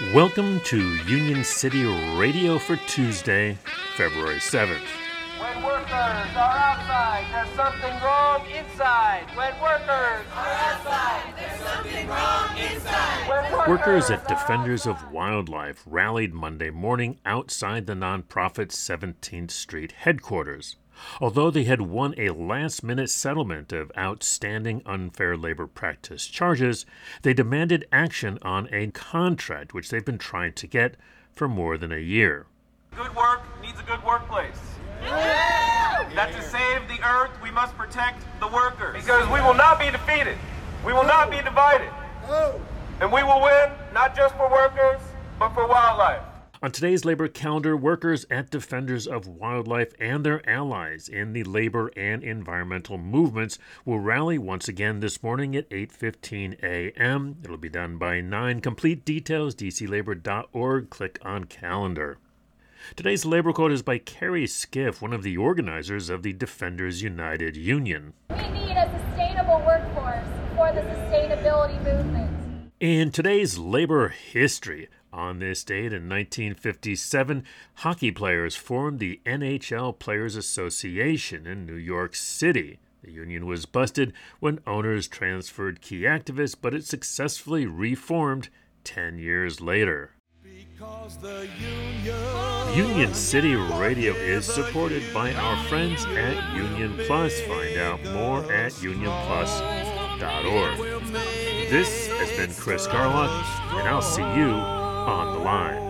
Welcome to Union City Radio for Tuesday, February 7th. When workers are outside, there's something wrong inside. When workers are outside, there's something wrong Workers at Defenders of Wildlife rallied Monday morning outside the nonprofit's 17th Street headquarters. Although they had won a last minute settlement of outstanding unfair labor practice charges, they demanded action on a contract which they've been trying to get for more than a year. Good work needs a good workplace. That to save the earth, we must protect the workers. Because we will not be defeated. We will not be divided. Oh. And we will win, not just for workers, but for wildlife. On today's labor calendar, workers at Defenders of Wildlife and their allies in the labor and environmental movements will rally once again this morning at 8:15 a.m. It'll be done by 9. Complete details dclabor.org. Click on calendar. Today's labor quote is by Carrie Skiff, one of the organizers of the Defenders United Union. We need a sustainable workforce for the sustainability movement. In today's labor history, on this date in 1957, hockey players formed the NHL Players Association in New York City. The union was busted when owners transferred key activists, but it successfully reformed 10 years later. Union City Radio is supported by our friends at Union Plus. Find out more at unionplus.org. This has been Chris Garlock, and I'll see you on the line.